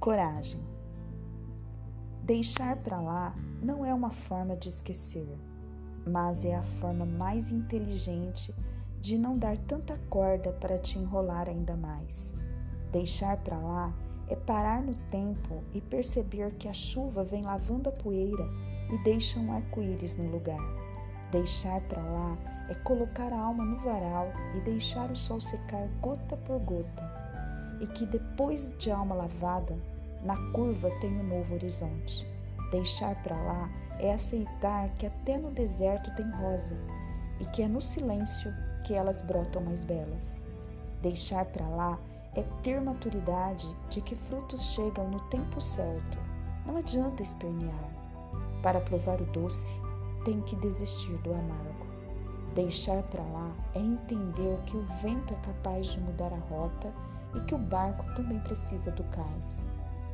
Coragem. Deixar para lá não é uma forma de esquecer, mas é a forma mais inteligente de não dar tanta corda para te enrolar ainda mais. Deixar para lá é parar no tempo e perceber que a chuva vem lavando a poeira e deixa um arco-íris no lugar. Deixar para lá é colocar a alma no varal e deixar o sol secar gota por gota, e que depois de alma lavada, na curva tem um novo horizonte. Deixar para lá é aceitar que até no deserto tem rosa e que é no silêncio que elas brotam mais belas. Deixar para lá é ter maturidade de que frutos chegam no tempo certo. Não adianta espernear. Para provar o doce, tem que desistir do amargo. Deixar para lá é entender que o vento é capaz de mudar a rota e que o barco também precisa do cais.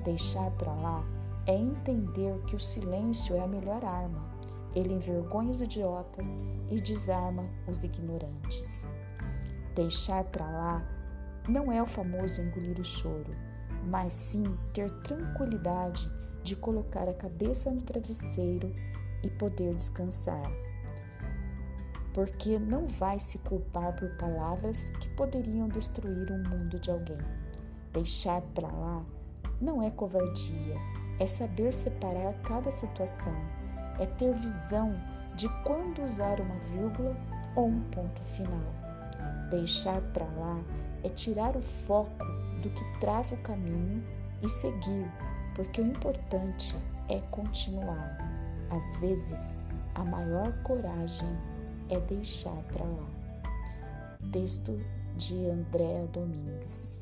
Deixar para lá é entender que o silêncio é a melhor arma. Ele envergonha os idiotas e desarma os ignorantes. Deixar para lá não é o famoso engolir o choro, mas sim ter tranquilidade de colocar a cabeça no travesseiro e poder descansar. Porque não vai se culpar por palavras que poderiam destruir o mundo de alguém. Deixar para lá não é covardia, é saber separar cada situação, é ter visão de quando usar uma vírgula ou um ponto final. Deixar para lá é tirar o foco do que trava o caminho e seguir, porque o importante é continuar. Às vezes, a maior coragem é deixar para lá. Texto de Andréa Domingues.